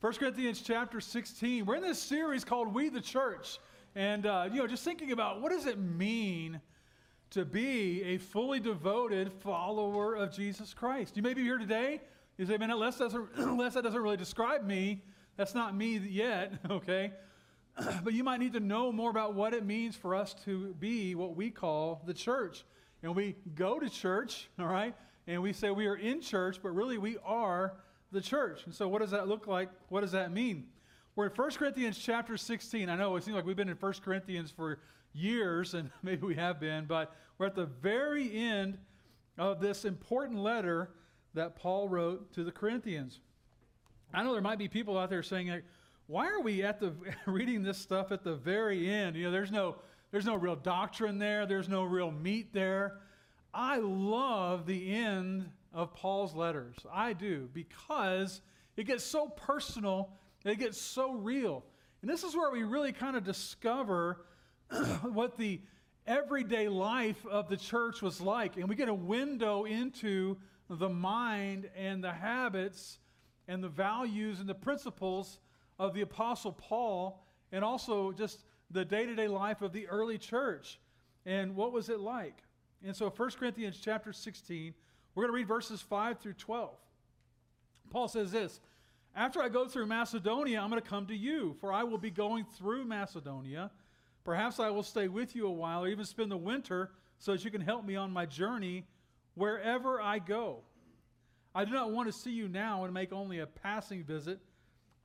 1 Corinthians chapter 16. We're in this series called We the Church. And, uh, you know, just thinking about what does it mean to be a fully devoted follower of Jesus Christ? You may be here today. You say, man, unless, doesn't, unless that doesn't really describe me, that's not me yet, okay? but you might need to know more about what it means for us to be what we call the church. And we go to church, all right? And we say we are in church, but really we are the church. And so, what does that look like? What does that mean? We're in 1 Corinthians chapter 16. I know it seems like we've been in 1 Corinthians for years, and maybe we have been, but we're at the very end of this important letter that Paul wrote to the Corinthians. I know there might be people out there saying, like, why are we at the reading this stuff at the very end? You know, there's no there's no real doctrine there, there's no real meat there. I love the end of Paul's letters. I do, because it gets so personal, it gets so real. And this is where we really kind of discover what the everyday life of the church was like. And we get a window into the mind and the habits and the values and the principles of the Apostle Paul and also just the day to day life of the early church. And what was it like? And so 1 Corinthians chapter 16, we're going to read verses 5 through 12. Paul says this After I go through Macedonia, I'm going to come to you, for I will be going through Macedonia. Perhaps I will stay with you a while or even spend the winter so that you can help me on my journey wherever I go. I do not want to see you now and make only a passing visit.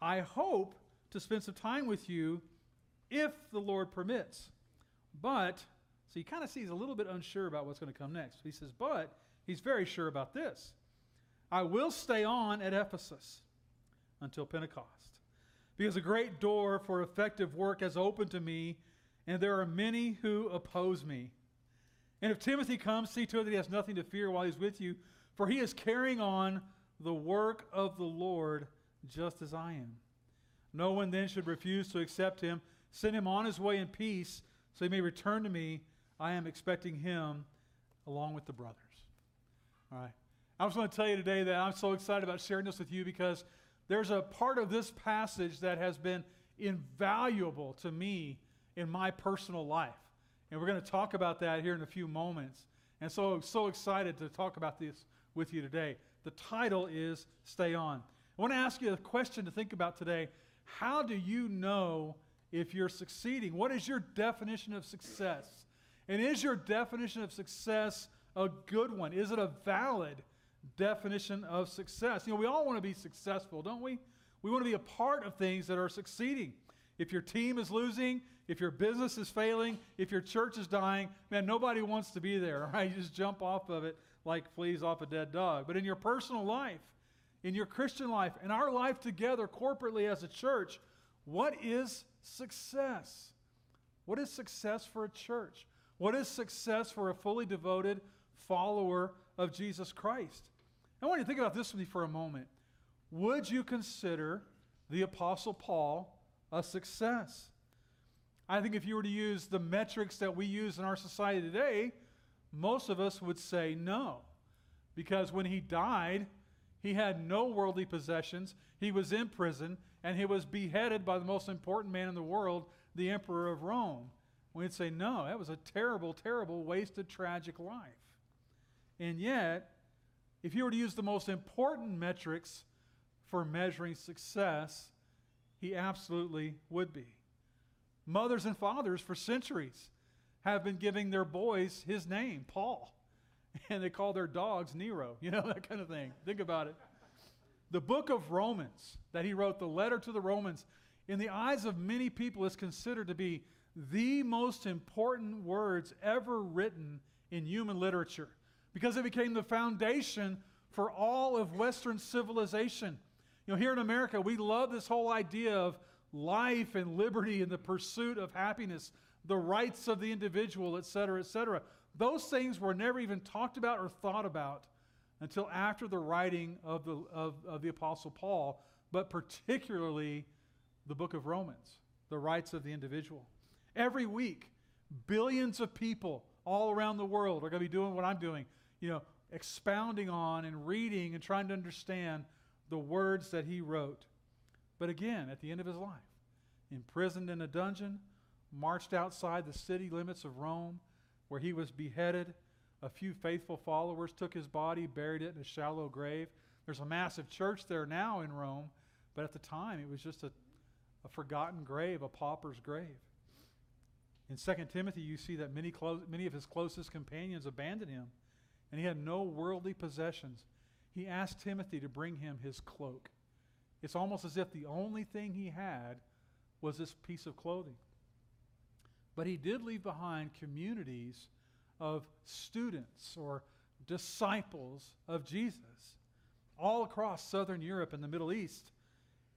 I hope to spend some time with you if the Lord permits. But, so he kind of sees a little bit unsure about what's going to come next. He says, But he's very sure about this. I will stay on at Ephesus until Pentecost, because a great door for effective work has opened to me, and there are many who oppose me. And if Timothy comes, see to it that he has nothing to fear while he's with you, for he is carrying on the work of the Lord just as I am. No one then should refuse to accept him. Send him on his way in peace, so he may return to me. I am expecting him along with the brothers. All right. I just want to tell you today that I'm so excited about sharing this with you because there's a part of this passage that has been invaluable to me in my personal life. And we're going to talk about that here in a few moments. And so, so excited to talk about this with you today. The title is Stay On. I want to ask you a question to think about today. How do you know if you're succeeding? What is your definition of success? And is your definition of success a good one? Is it a valid definition of success? You know, we all want to be successful, don't we? We want to be a part of things that are succeeding. If your team is losing, if your business is failing, if your church is dying, man, nobody wants to be there, right? You just jump off of it like fleas off a dead dog. But in your personal life, in your Christian life, in our life together corporately as a church, what is success? What is success for a church? What is success for a fully devoted follower of Jesus Christ? I want you to think about this with me for a moment. Would you consider the Apostle Paul a success? I think if you were to use the metrics that we use in our society today, most of us would say no. Because when he died, he had no worldly possessions, he was in prison, and he was beheaded by the most important man in the world, the Emperor of Rome. We'd say, no, that was a terrible, terrible, wasted, tragic life. And yet, if you were to use the most important metrics for measuring success, he absolutely would be. Mothers and fathers for centuries have been giving their boys his name, Paul. And they call their dogs Nero, you know, that kind of thing. Think about it. The book of Romans that he wrote, the letter to the Romans, in the eyes of many people is considered to be the most important words ever written in human literature because it became the foundation for all of Western civilization. You know, here in America, we love this whole idea of life and liberty and the pursuit of happiness the rights of the individual, et cetera, et cetera. Those things were never even talked about or thought about until after the writing of the, of, of the Apostle Paul, but particularly the book of Romans, the rights of the individual. Every week, billions of people all around the world are going to be doing what I'm doing, you know, expounding on and reading and trying to understand the words that he wrote. But again, at the end of his life, imprisoned in a dungeon, marched outside the city limits of Rome, where he was beheaded. A few faithful followers took his body, buried it in a shallow grave. There's a massive church there now in Rome, but at the time it was just a, a forgotten grave, a pauper's grave. In 2 Timothy, you see that many, many of his closest companions abandoned him, and he had no worldly possessions. He asked Timothy to bring him his cloak. It's almost as if the only thing he had was this piece of clothing. But he did leave behind communities of students or disciples of Jesus all across southern Europe and the Middle East.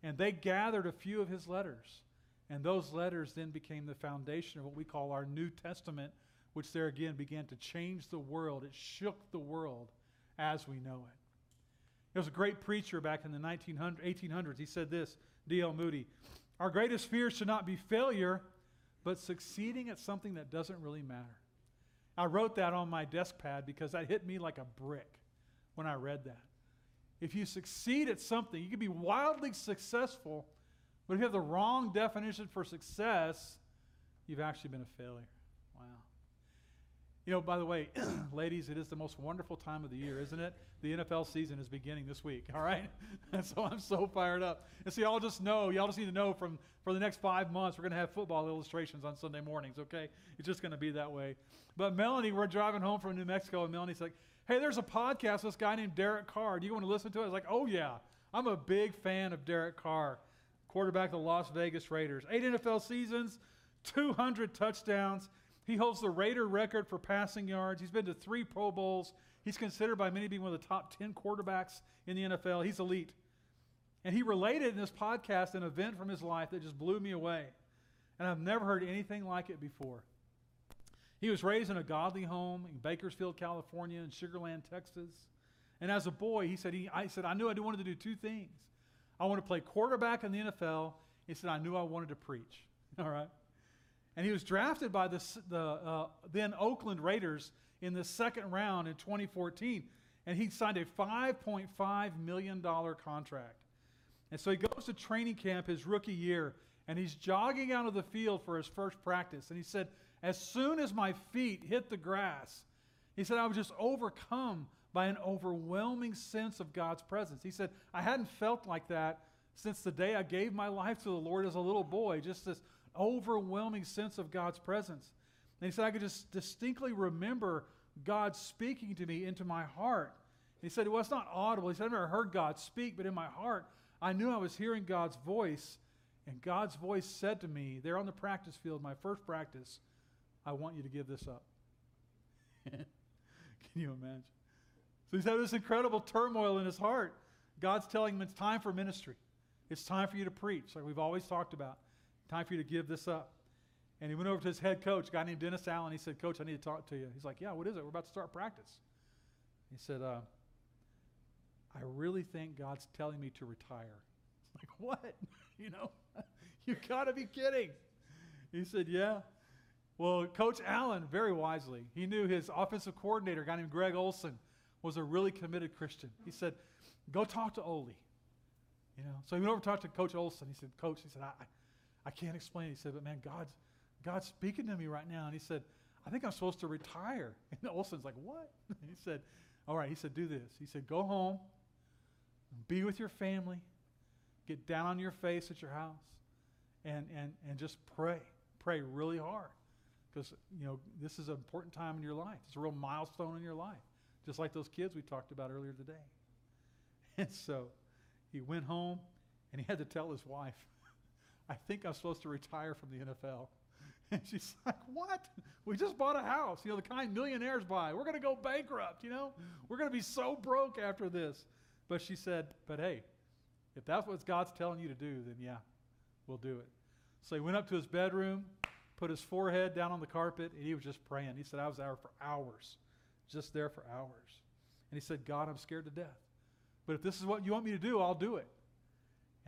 And they gathered a few of his letters. And those letters then became the foundation of what we call our New Testament, which there again began to change the world. It shook the world as we know it. There was a great preacher back in the 1800s. He said this, D.L. Moody Our greatest fear should not be failure, but succeeding at something that doesn't really matter. I wrote that on my desk pad because that hit me like a brick when I read that. If you succeed at something, you can be wildly successful, but if you have the wrong definition for success, you've actually been a failure. You know, by the way, ladies, it is the most wonderful time of the year, isn't it? The NFL season is beginning this week, all right? And so I'm so fired up. And so y'all just know, y'all just need to know from for the next five months, we're going to have football illustrations on Sunday mornings, okay? It's just going to be that way. But Melanie, we're driving home from New Mexico, and Melanie's like, hey, there's a podcast, this guy named Derek Carr. Do you want to listen to it? I was like, oh, yeah. I'm a big fan of Derek Carr, quarterback of the Las Vegas Raiders. Eight NFL seasons, 200 touchdowns. He holds the Raider record for passing yards. He's been to three Pro Bowls. He's considered by many to be one of the top 10 quarterbacks in the NFL. He's elite. And he related in this podcast an event from his life that just blew me away. And I've never heard anything like it before. He was raised in a godly home in Bakersfield, California, and Sugar Land, Texas. And as a boy, he said, he, I said, I knew I wanted to do two things. I wanted to play quarterback in the NFL. He said, I knew I wanted to preach. All right? And he was drafted by the, the uh, then Oakland Raiders in the second round in 2014. And he signed a $5.5 million contract. And so he goes to training camp his rookie year, and he's jogging out of the field for his first practice. And he said, As soon as my feet hit the grass, he said, I was just overcome by an overwhelming sense of God's presence. He said, I hadn't felt like that since the day I gave my life to the Lord as a little boy, just this overwhelming sense of God's presence. And he said, I could just distinctly remember God speaking to me into my heart. And he said, Well, it's not audible. He said, I've never heard God speak, but in my heart, I knew I was hearing God's voice. And God's voice said to me, there on the practice field, my first practice, I want you to give this up. Can you imagine? So he's had this incredible turmoil in his heart. God's telling him it's time for ministry. It's time for you to preach, like we've always talked about. Time for you to give this up. And he went over to his head coach, a guy named Dennis Allen. He said, Coach, I need to talk to you. He's like, Yeah, what is it? We're about to start practice. He said, uh, I really think God's telling me to retire. Like, what? you know, you got to be kidding. He said, Yeah. Well, Coach Allen, very wisely, he knew his offensive coordinator, a guy named Greg Olson, was a really committed Christian. He said, Go talk to Ole. You know, so he went over to talk to Coach Olson. He said, Coach, he said, I, I can't explain. He said, but man, God's, God's speaking to me right now. And he said, I think I'm supposed to retire. And Olson's like, what? he said, all right. He said, do this. He said, go home, be with your family, get down on your face at your house, and, and, and just pray. Pray really hard. Because, you know, this is an important time in your life. It's a real milestone in your life. Just like those kids we talked about earlier today. And so he went home and he had to tell his wife, I think I'm supposed to retire from the NFL. And she's like, What? We just bought a house, you know, the kind millionaires buy. We're going to go bankrupt, you know? We're going to be so broke after this. But she said, But hey, if that's what God's telling you to do, then yeah, we'll do it. So he went up to his bedroom, put his forehead down on the carpet, and he was just praying. He said, I was there for hours, just there for hours. And he said, God, I'm scared to death. But if this is what you want me to do, I'll do it.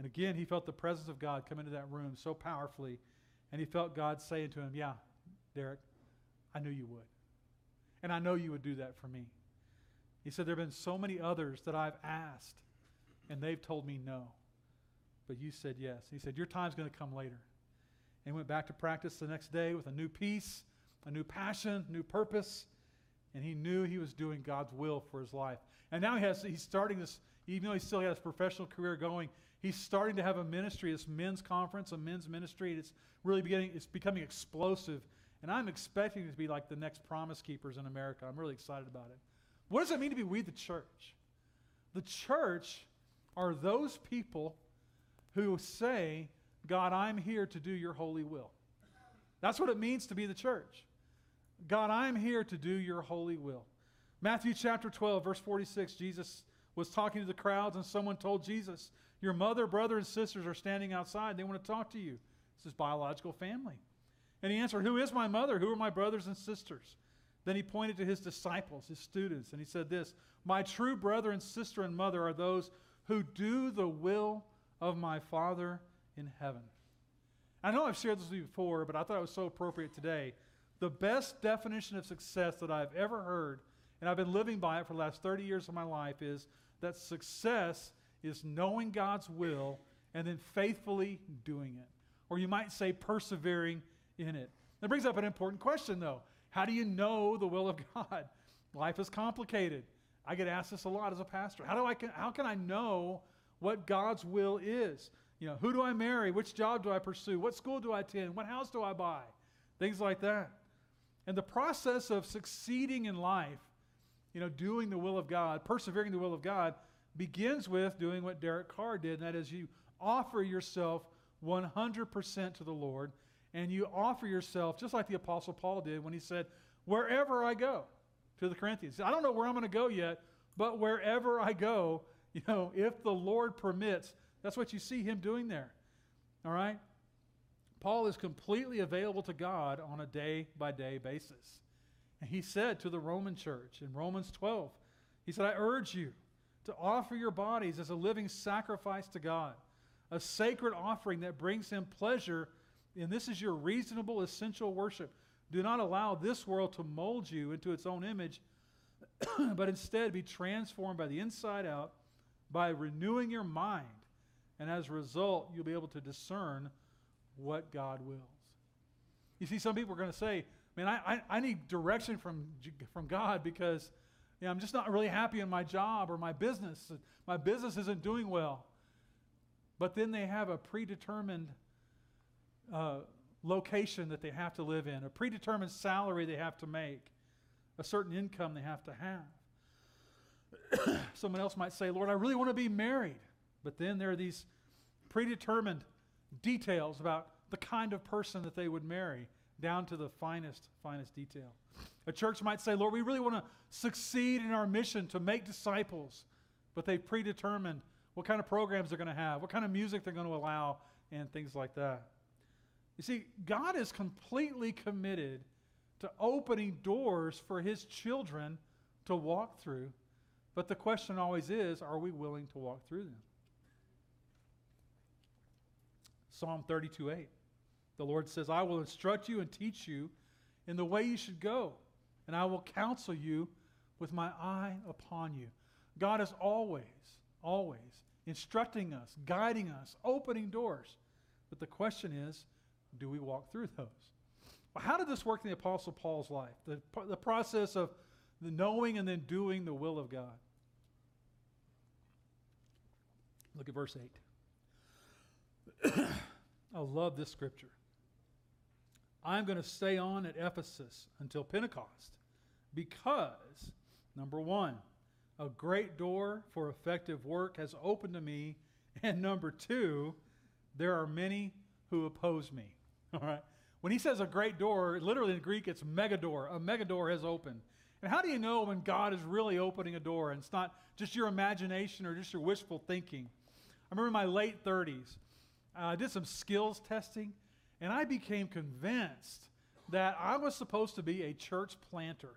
And again, he felt the presence of God come into that room so powerfully. And he felt God saying to him, Yeah, Derek, I knew you would. And I know you would do that for me. He said, There have been so many others that I've asked, and they've told me no. but you said yes. He said, Your time's going to come later. And he went back to practice the next day with a new peace, a new passion, new purpose. And he knew he was doing God's will for his life. And now he has, he's starting this, even though he still has his professional career going, he's starting to have a ministry, this men's conference, a men's ministry. It's really beginning, it's becoming explosive. And I'm expecting it to be like the next promise keepers in America. I'm really excited about it. What does it mean to be we the church? The church are those people who say, God, I'm here to do your holy will. That's what it means to be the church. God, I'm here to do your holy will. Matthew chapter 12, verse 46, Jesus was talking to the crowds, and someone told Jesus, Your mother, brother, and sisters are standing outside. They want to talk to you. This is biological family. And he answered, Who is my mother? Who are my brothers and sisters? Then he pointed to his disciples, his students, and he said this My true brother and sister and mother are those who do the will of my Father in heaven. I know I've shared this with you before, but I thought it was so appropriate today. The best definition of success that I've ever heard, and I've been living by it for the last 30 years of my life, is that success is knowing God's will and then faithfully doing it. Or you might say persevering in it. That brings up an important question, though. How do you know the will of God? Life is complicated. I get asked this a lot as a pastor. How, do I, how can I know what God's will is? You know, who do I marry? Which job do I pursue? What school do I attend? What house do I buy? Things like that. And the process of succeeding in life, you know, doing the will of God, persevering the will of God, begins with doing what Derek Carr did, and that is you offer yourself 100% to the Lord, and you offer yourself just like the Apostle Paul did when he said, Wherever I go, to the Corinthians. I don't know where I'm going to go yet, but wherever I go, you know, if the Lord permits, that's what you see him doing there. All right? Paul is completely available to God on a day by day basis. And he said to the Roman church in Romans 12, he said, I urge you to offer your bodies as a living sacrifice to God, a sacred offering that brings him pleasure, and this is your reasonable, essential worship. Do not allow this world to mold you into its own image, but instead be transformed by the inside out by renewing your mind. And as a result, you'll be able to discern what God wills. You see, some people are going to say, man, I, I, I, need direction from, from God because you know, I'm just not really happy in my job or my business. My business isn't doing well. But then they have a predetermined uh, location that they have to live in, a predetermined salary they have to make, a certain income they have to have. Someone else might say, Lord, I really want to be married. But then there are these predetermined details about the kind of person that they would marry, down to the finest, finest detail. A church might say, Lord, we really want to succeed in our mission to make disciples, but they've predetermined what kind of programs they're going to have, what kind of music they're going to allow, and things like that. You see, God is completely committed to opening doors for his children to walk through, but the question always is are we willing to walk through them? Psalm 32 8. The Lord says, I will instruct you and teach you in the way you should go, and I will counsel you with my eye upon you. God is always, always instructing us, guiding us, opening doors. But the question is, do we walk through those? Well, how did this work in the Apostle Paul's life? The, the process of the knowing and then doing the will of God. Look at verse 8. I love this scripture. I'm going to stay on at Ephesus until Pentecost because, number one, a great door for effective work has opened to me. And number two, there are many who oppose me. All right? When he says a great door, literally in Greek, it's megador. A megador has opened. And how do you know when God is really opening a door and it's not just your imagination or just your wishful thinking? I remember in my late 30s, uh, I did some skills testing, and I became convinced that I was supposed to be a church planter.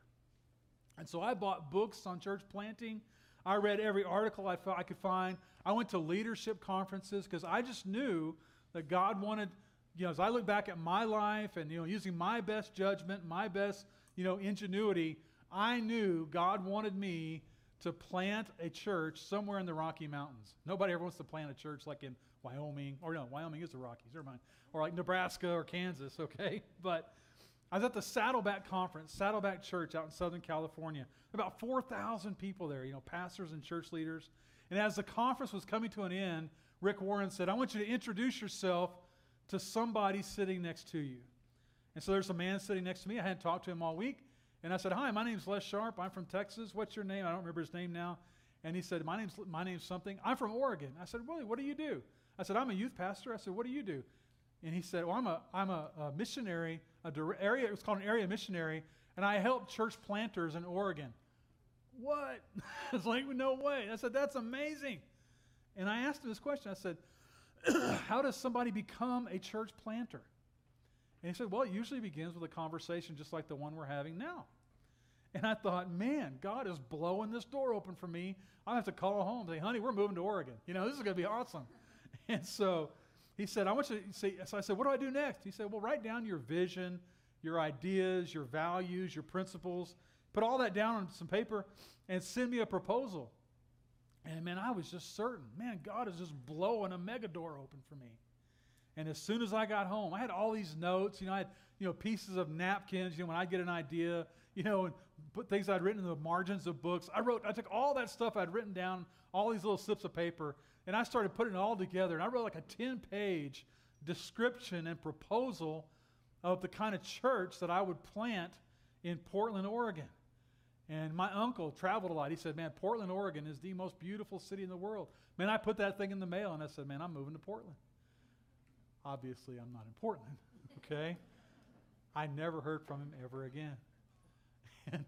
And so I bought books on church planting. I read every article I, I could find. I went to leadership conferences because I just knew that God wanted, you know, as I look back at my life and, you know, using my best judgment, my best, you know, ingenuity, I knew God wanted me to plant a church somewhere in the Rocky Mountains. Nobody ever wants to plant a church like in Wyoming, or no, Wyoming is the Rockies, never mind, or like Nebraska or Kansas, okay? But I was at the Saddleback Conference, Saddleback Church out in Southern California. About 4,000 people there, you know, pastors and church leaders. And as the conference was coming to an end, Rick Warren said, I want you to introduce yourself to somebody sitting next to you. And so there's a man sitting next to me. I hadn't talked to him all week. And I said, Hi, my name's Les Sharp. I'm from Texas. What's your name? I don't remember his name now. And he said, My name's, my name's something. I'm from Oregon. I said, Really? What do you do? I said, I'm a youth pastor. I said, What do you do? And he said, Well, I'm a, I'm a, a missionary, a area, it was called an area missionary, and I help church planters in Oregon. What? it's like, No way. I said, That's amazing. And I asked him this question. I said, How does somebody become a church planter? And he said, Well, it usually begins with a conversation just like the one we're having now. And I thought, man, God is blowing this door open for me. I have to call home and say, honey, we're moving to Oregon. You know, this is going to be awesome. And so he said, I want you to see. So I said, what do I do next? He said, well, write down your vision, your ideas, your values, your principles. Put all that down on some paper and send me a proposal. And man, I was just certain, man, God is just blowing a mega door open for me. And as soon as I got home, I had all these notes. You know, I had you know pieces of napkins. You know, when I'd get an idea, you know, and put things I'd written in the margins of books. I wrote, I took all that stuff I'd written down, all these little slips of paper, and I started putting it all together. And I wrote like a 10 page description and proposal of the kind of church that I would plant in Portland, Oregon. And my uncle traveled a lot. He said, Man, Portland, Oregon is the most beautiful city in the world. Man, I put that thing in the mail and I said, Man, I'm moving to Portland. Obviously, I'm not in Portland, okay? I never heard from him ever again. And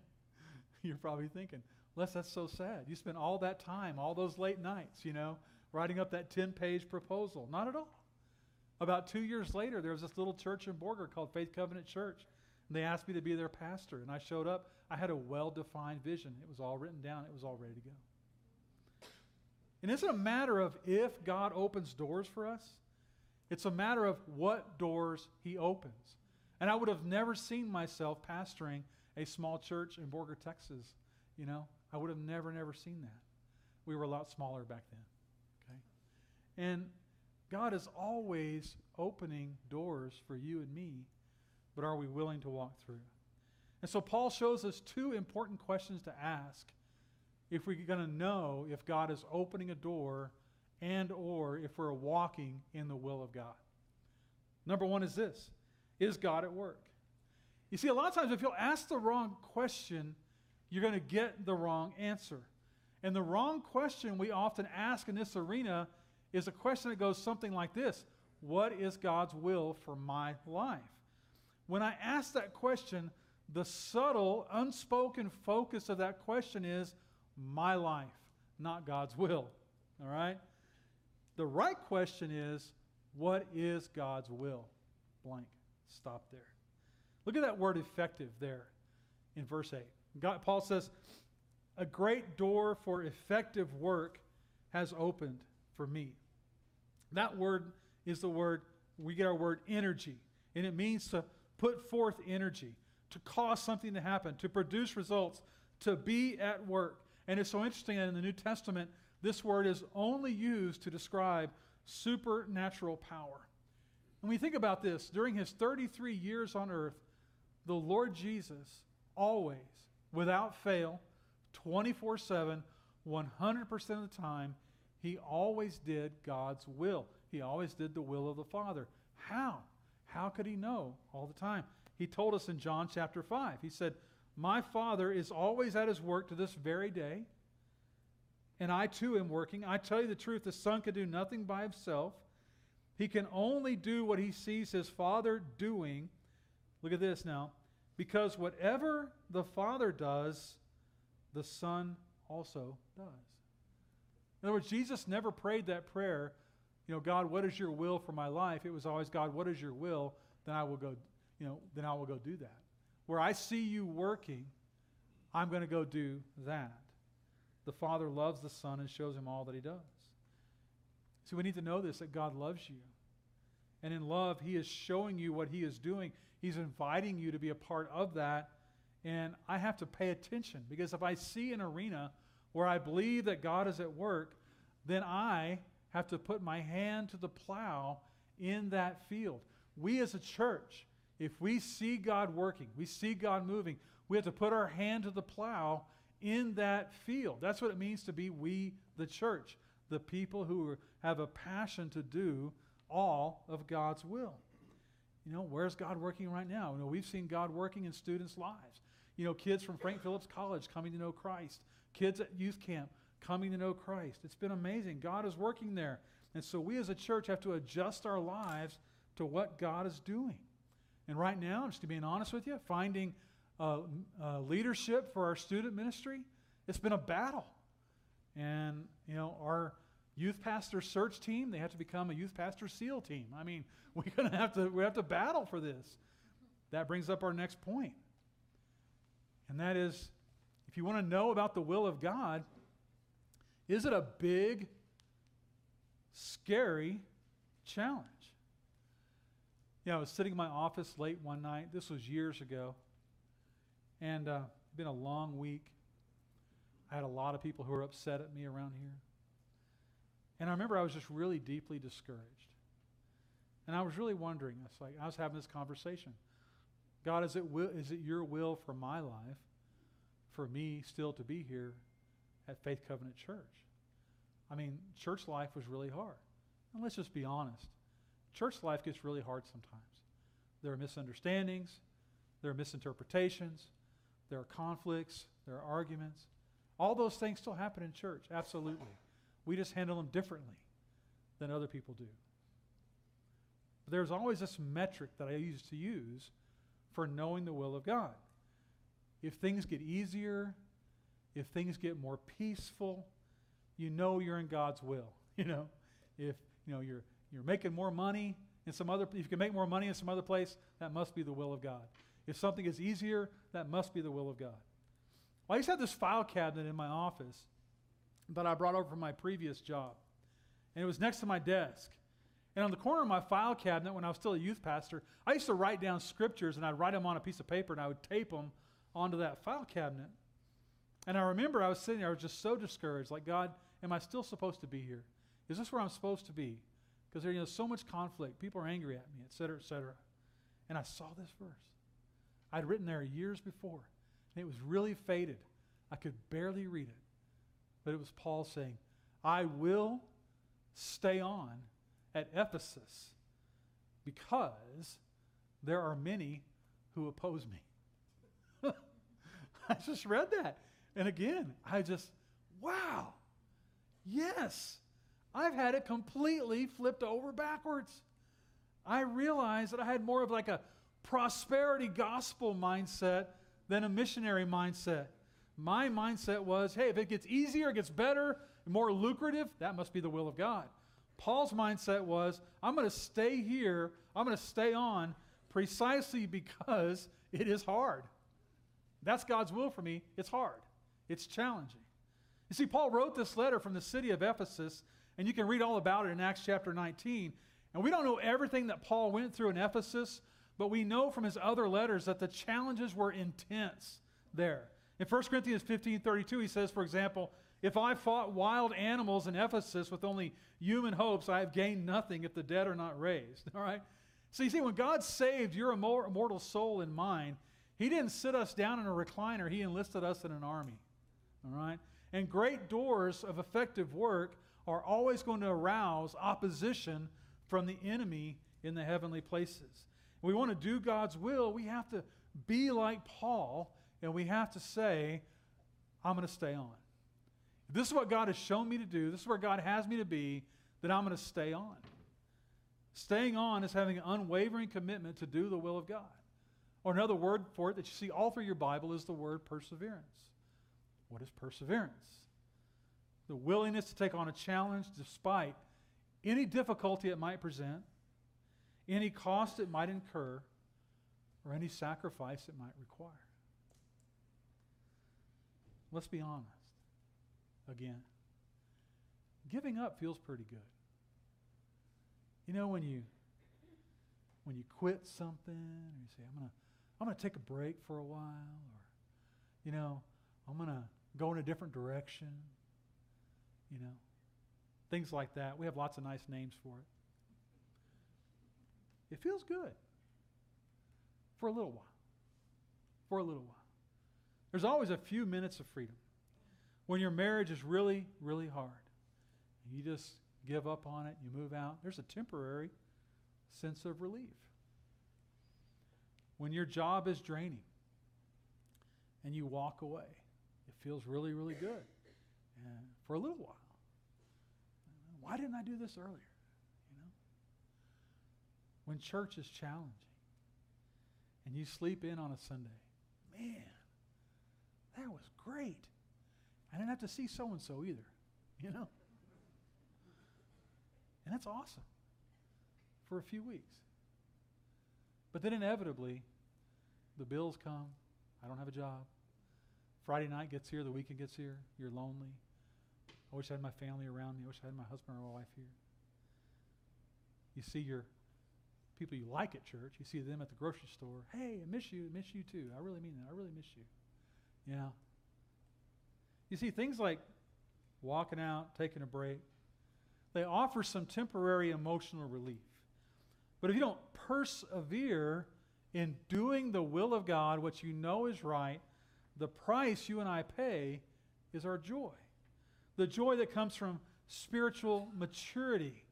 you're probably thinking, Les, that's so sad. You spent all that time, all those late nights, you know, writing up that 10 page proposal. Not at all. About two years later, there was this little church in Borger called Faith Covenant Church. And they asked me to be their pastor. And I showed up. I had a well defined vision. It was all written down, it was all ready to go. And it's a matter of if God opens doors for us, it's a matter of what doors He opens. And I would have never seen myself pastoring a small church in Borger, Texas. You know, I would have never, never seen that. We were a lot smaller back then. And God is always opening doors for you and me, but are we willing to walk through? And so Paul shows us two important questions to ask if we're going to know if God is opening a door and or if we're walking in the will of God. Number 1 is this: Is God at work? You see, a lot of times if you'll ask the wrong question, you're going to get the wrong answer. And the wrong question we often ask in this arena is a question that goes something like this What is God's will for my life? When I ask that question, the subtle, unspoken focus of that question is my life, not God's will. All right? The right question is what is God's will? Blank. Stop there. Look at that word effective there in verse 8. God, Paul says, A great door for effective work has opened for me. That word is the word, we get our word energy. And it means to put forth energy, to cause something to happen, to produce results, to be at work. And it's so interesting that in the New Testament, this word is only used to describe supernatural power. And we think about this, during his 33 years on earth, the Lord Jesus always, without fail, 24 7, 100% of the time, he always did God's will. He always did the will of the Father. How? How could he know all the time? He told us in John chapter 5. He said, My Father is always at his work to this very day, and I too am working. I tell you the truth, the Son can do nothing by himself. He can only do what he sees his Father doing Look at this now. Because whatever the Father does, the Son also does. In other words, Jesus never prayed that prayer, you know, God, what is your will for my life? It was always, God, what is your will? Then I will go, you know, then I will go do that. Where I see you working, I'm going to go do that. The Father loves the Son and shows him all that he does. So we need to know this that God loves you. And in love, he is showing you what he is doing. He's inviting you to be a part of that. And I have to pay attention because if I see an arena where I believe that God is at work, then I have to put my hand to the plow in that field. We as a church, if we see God working, we see God moving, we have to put our hand to the plow in that field. That's what it means to be we, the church, the people who have a passion to do all of God's will. You know, where's God working right now? You know, we've seen God working in students' lives. You know, kids from Frank Phillips College coming to know Christ, kids at youth camp coming to know Christ. It's been amazing. God is working there. And so we as a church have to adjust our lives to what God is doing. And right now, just to be honest with you, finding uh, uh, leadership for our student ministry, it's been a battle. And, you know, our youth pastor search team, they have to become a youth pastor SEAL team. I mean, we're going to have to we have to battle for this. That brings up our next point. And that is if you want to know about the will of God, is it a big, scary challenge? You know, I was sitting in my office late one night. This was years ago. And uh, been a long week. I had a lot of people who were upset at me around here. And I remember I was just really deeply discouraged. And I was really wondering, it's like I was having this conversation. God, is it, will, is it your will for my life, for me still to be here at Faith Covenant Church? I mean, church life was really hard. And let's just be honest. Church life gets really hard sometimes. There are misunderstandings, there are misinterpretations, there are conflicts, there are arguments. All those things still happen in church, absolutely. We just handle them differently than other people do. But there's always this metric that I used to use for knowing the will of God. If things get easier, if things get more peaceful, you know you're in God's will. You know, if you know you're you're making more money in some other if you can make more money in some other place, that must be the will of God. If something is easier, that must be the will of God. Well, I used to have this file cabinet in my office that I brought over from my previous job. And it was next to my desk. And on the corner of my file cabinet, when I was still a youth pastor, I used to write down scriptures and I'd write them on a piece of paper and I would tape them onto that file cabinet. And I remember I was sitting there, I was just so discouraged. Like, God, am I still supposed to be here? Is this where I'm supposed to be? Because there's you know, so much conflict. People are angry at me, et cetera, et cetera. And I saw this verse. I'd written there years before, and it was really faded. I could barely read it. But it was Paul saying, I will stay on at Ephesus because there are many who oppose me. I just read that. And again, I just, wow, yes, I've had it completely flipped over backwards. I realized that I had more of like a prosperity gospel mindset than a missionary mindset. My mindset was hey, if it gets easier, it gets better, more lucrative, that must be the will of God. Paul's mindset was I'm going to stay here, I'm going to stay on precisely because it is hard. That's God's will for me. It's hard, it's challenging. You see, Paul wrote this letter from the city of Ephesus, and you can read all about it in Acts chapter 19. And we don't know everything that Paul went through in Ephesus, but we know from his other letters that the challenges were intense there. In 1 Corinthians 15 32, he says, for example, if I fought wild animals in Ephesus with only human hopes, I have gained nothing if the dead are not raised. All right? So you see, when God saved your immortal soul and mine, He didn't sit us down in a recliner, He enlisted us in an army. All right? And great doors of effective work are always going to arouse opposition from the enemy in the heavenly places. we want to do God's will, we have to be like Paul and we have to say, I'm going to stay on. This is what God has shown me to do, this is where God has me to be, then I'm going to stay on. Staying on is having an unwavering commitment to do the will of God. Or another word for it that you see all through your Bible is the word perseverance. What is perseverance? The willingness to take on a challenge despite any difficulty it might present, any cost it might incur, or any sacrifice it might require. Let's be honest. Again, giving up feels pretty good. You know when you when you quit something or you say I'm going to I'm going to take a break for a while or you know, I'm going to go in a different direction. You know, things like that. We have lots of nice names for it. It feels good for a little while. For a little while. There's always a few minutes of freedom when your marriage is really, really hard. You just give up on it, you move out. There's a temporary sense of relief. When your job is draining and you walk away, it feels really, really good and for a little while. Why didn't I do this earlier? You know? When church is challenging and you sleep in on a Sunday, man, that was great. I didn't have to see so and so either, you know? And that's awesome for a few weeks. But then inevitably, the bills come. I don't have a job. Friday night gets here, the weekend gets here. You're lonely. I wish I had my family around me. I wish I had my husband or wife here. You see your people you like at church. You see them at the grocery store. Hey, I miss you. I miss you too. I really mean that. I really miss you. Yeah. You see, things like walking out, taking a break, they offer some temporary emotional relief. But if you don't persevere in doing the will of God, what you know is right, the price you and I pay is our joy. The joy that comes from spiritual maturity,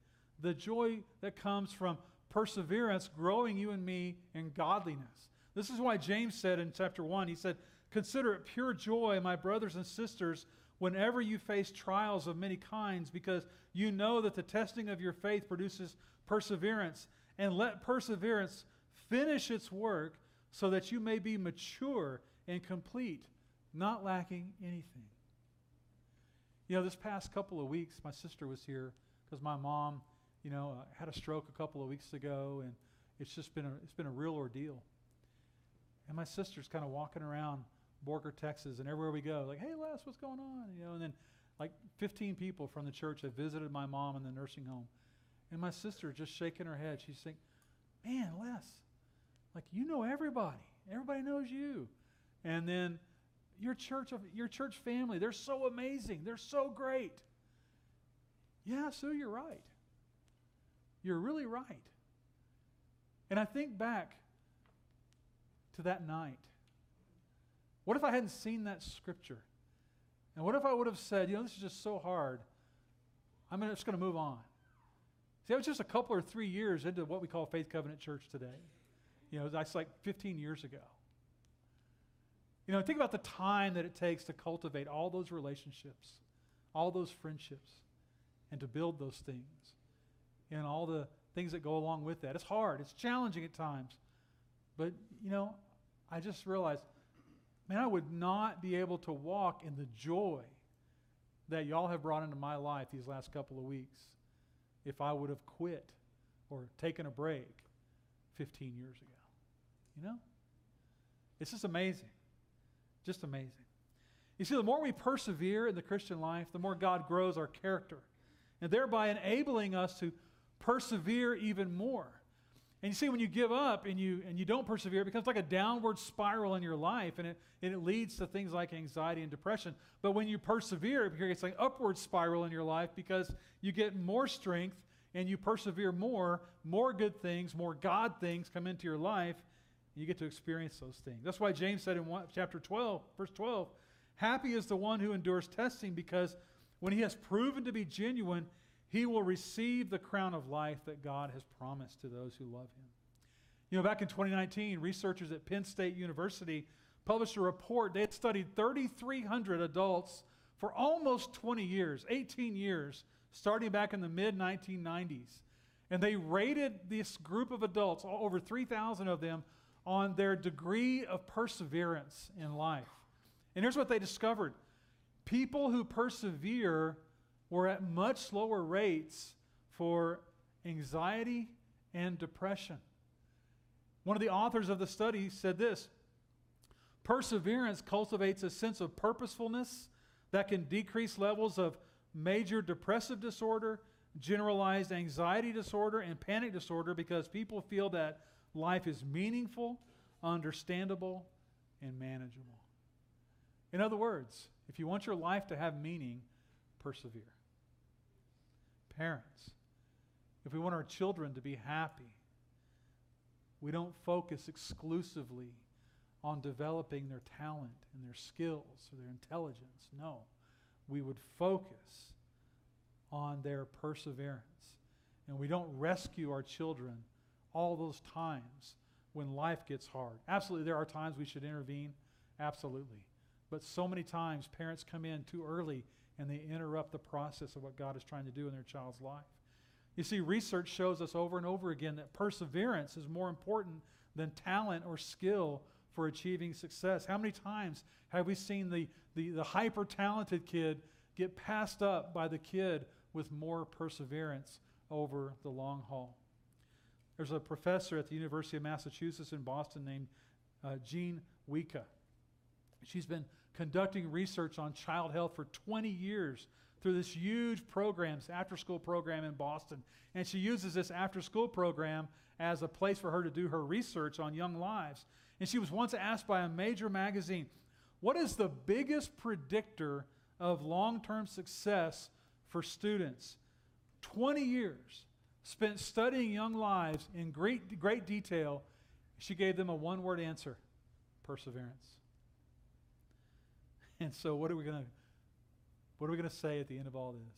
the joy that comes from perseverance, growing you and me in godliness. This is why James said in chapter 1, he said, Consider it pure joy, my brothers and sisters, whenever you face trials of many kinds, because you know that the testing of your faith produces perseverance. And let perseverance finish its work so that you may be mature and complete, not lacking anything. You know, this past couple of weeks, my sister was here because my mom, you know, uh, had a stroke a couple of weeks ago, and it's just been a, it's been a real ordeal. And my sister's kind of walking around Borger, Texas, and everywhere we go, like, hey, Les, what's going on? You know, and then like 15 people from the church have visited my mom in the nursing home. And my sister just shaking her head. She's saying, man, Les, like, you know everybody. Everybody knows you. And then your church of your church family, they're so amazing. They're so great. Yeah, Sue, you're right. You're really right. And I think back to that night what if I hadn't seen that scripture? And what if I would have said, you know, this is just so hard. I'm just going to move on. See, I was just a couple or three years into what we call Faith Covenant Church today. You know, that's like 15 years ago. You know, think about the time that it takes to cultivate all those relationships, all those friendships, and to build those things, and all the things that go along with that. It's hard, it's challenging at times. But, you know, I just realized man, I would not be able to walk in the joy that y'all have brought into my life these last couple of weeks if I would have quit or taken a break 15 years ago. You know? It's just amazing. Just amazing. You see, the more we persevere in the Christian life, the more God grows our character, and thereby enabling us to persevere even more. And you see, when you give up and you, and you don't persevere, it becomes like a downward spiral in your life, and it, and it leads to things like anxiety and depression. But when you persevere, it's like an upward spiral in your life because you get more strength and you persevere more, more good things, more God things come into your life, and you get to experience those things. That's why James said in one, chapter 12, verse 12, Happy is the one who endures testing because when he has proven to be genuine, he will receive the crown of life that God has promised to those who love him. You know, back in 2019, researchers at Penn State University published a report. They had studied 3,300 adults for almost 20 years, 18 years, starting back in the mid 1990s. And they rated this group of adults, over 3,000 of them, on their degree of perseverance in life. And here's what they discovered people who persevere were at much lower rates for anxiety and depression. One of the authors of the study said this Perseverance cultivates a sense of purposefulness that can decrease levels of major depressive disorder, generalized anxiety disorder, and panic disorder because people feel that life is meaningful, understandable, and manageable. In other words, if you want your life to have meaning, persevere. Parents, if we want our children to be happy, we don't focus exclusively on developing their talent and their skills or their intelligence. No, we would focus on their perseverance. And we don't rescue our children all those times when life gets hard. Absolutely, there are times we should intervene. Absolutely. But so many times parents come in too early and they interrupt the process of what God is trying to do in their child's life. You see, research shows us over and over again that perseverance is more important than talent or skill for achieving success. How many times have we seen the, the, the hyper talented kid get passed up by the kid with more perseverance over the long haul? There's a professor at the University of Massachusetts in Boston named uh, Jean Weka. She's been conducting research on child health for 20 years through this huge program, after school program in Boston. And she uses this after school program as a place for her to do her research on young lives. And she was once asked by a major magazine, What is the biggest predictor of long term success for students? 20 years spent studying young lives in great, great detail. She gave them a one word answer perseverance. And so, what are we going to what are we going to say at the end of all this?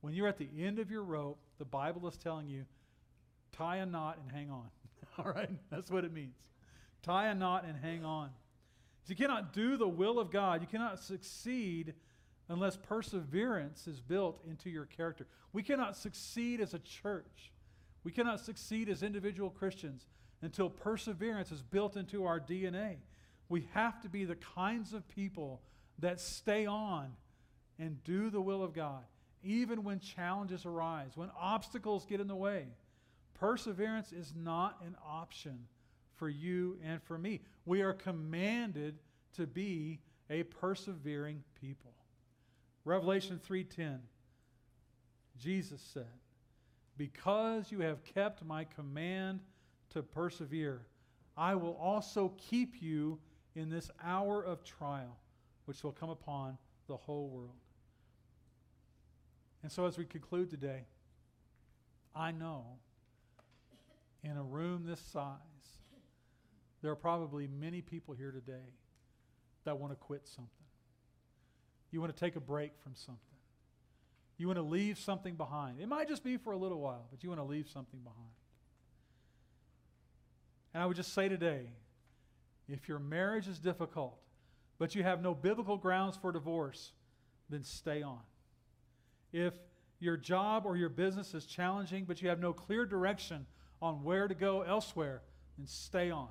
When you're at the end of your rope, the Bible is telling you, tie a knot and hang on. all right? That's what it means. Tie a knot and hang on. You cannot do the will of God. You cannot succeed unless perseverance is built into your character. We cannot succeed as a church. We cannot succeed as individual Christians until perseverance is built into our DNA. We have to be the kinds of people that stay on and do the will of God, even when challenges arise, when obstacles get in the way. Perseverance is not an option for you and for me. We are commanded to be a persevering people. Revelation 3:10 Jesus said, "Because you have kept my command to persevere, I will also keep you in this hour of trial which will come upon the whole world." And so, as we conclude today, I know in a room this size, there are probably many people here today that want to quit something. You want to take a break from something. You want to leave something behind. It might just be for a little while, but you want to leave something behind. And I would just say today if your marriage is difficult, but you have no biblical grounds for divorce, then stay on. If your job or your business is challenging, but you have no clear direction on where to go elsewhere, then stay on.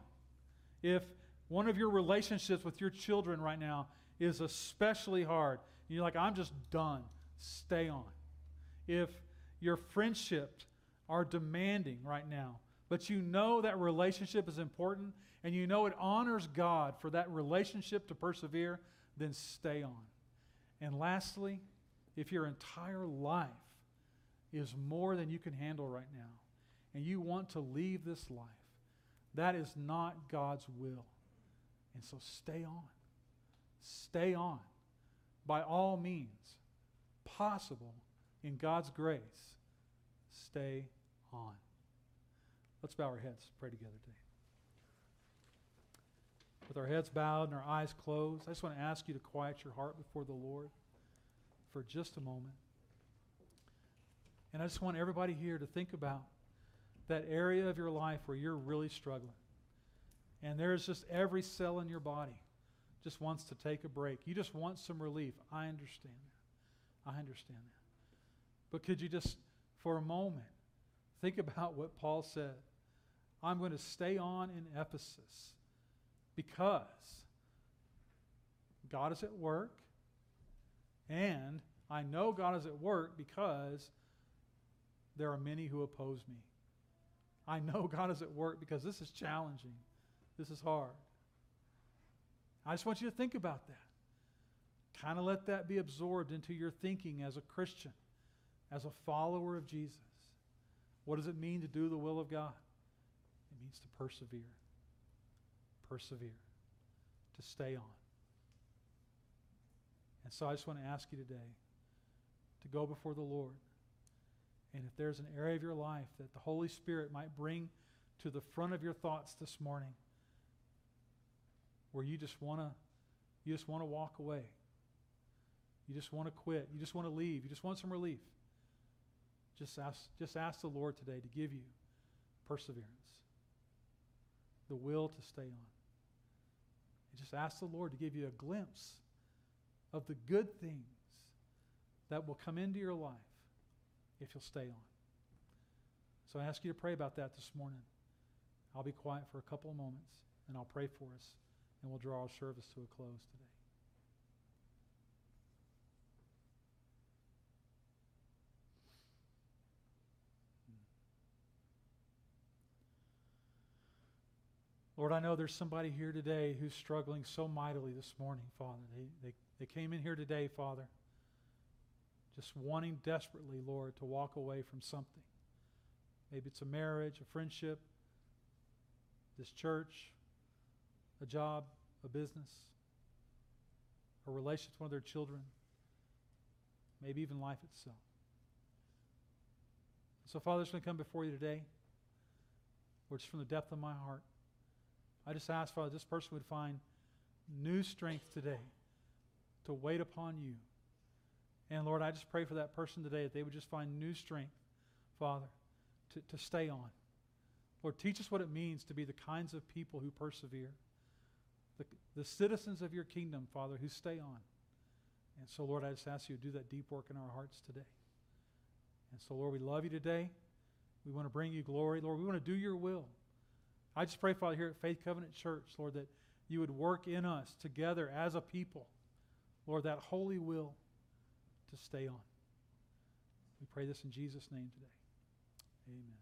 If one of your relationships with your children right now is especially hard, you're like, I'm just done, stay on. If your friendships are demanding right now, but you know that relationship is important and you know it honors God for that relationship to persevere, then stay on. And lastly, if your entire life is more than you can handle right now, and you want to leave this life, that is not God's will. And so stay on. Stay on. By all means, possible in God's grace, stay on. Let's bow our heads, pray together today. With our heads bowed and our eyes closed, I just want to ask you to quiet your heart before the Lord for just a moment. And I just want everybody here to think about that area of your life where you're really struggling. And there's just every cell in your body just wants to take a break. You just want some relief. I understand that. I understand that. But could you just, for a moment, think about what Paul said? I'm going to stay on in Ephesus because God is at work and I know God is at work because there are many who oppose me. I know God is at work because this is challenging. This is hard. I just want you to think about that. Kind of let that be absorbed into your thinking as a Christian, as a follower of Jesus. What does it mean to do the will of God? It means to persevere. Persevere. To stay on. And so I just want to ask you today to go before the Lord And if there's an area of your life that the Holy Spirit might bring to the front of your thoughts this morning, where you just want to you just want to walk away. You just want to quit. You just want to leave. You just want some relief. Just ask, just ask the Lord today to give you perseverance, the will to stay on. And just ask the Lord to give you a glimpse of the good things that will come into your life if you'll stay on. So I ask you to pray about that this morning. I'll be quiet for a couple of moments and I'll pray for us and we'll draw our service to a close today. Lord, I know there's somebody here today who's struggling so mightily this morning, Father. They, they, they came in here today, Father, just wanting desperately, Lord, to walk away from something. Maybe it's a marriage, a friendship, this church, a job, a business, a relationship with one of their children, maybe even life itself. So, Father, I'm going to come before you today, Lord, just from the depth of my heart. I just ask, Father, this person would find new strength today to wait upon you. And Lord, I just pray for that person today that they would just find new strength, Father, to, to stay on. Lord, teach us what it means to be the kinds of people who persevere, the, the citizens of your kingdom, Father, who stay on. And so, Lord, I just ask you to do that deep work in our hearts today. And so, Lord, we love you today. We want to bring you glory. Lord, we want to do your will. I just pray, Father, here at Faith Covenant Church, Lord, that you would work in us together as a people, Lord, that holy will to stay on. We pray this in Jesus' name today. Amen.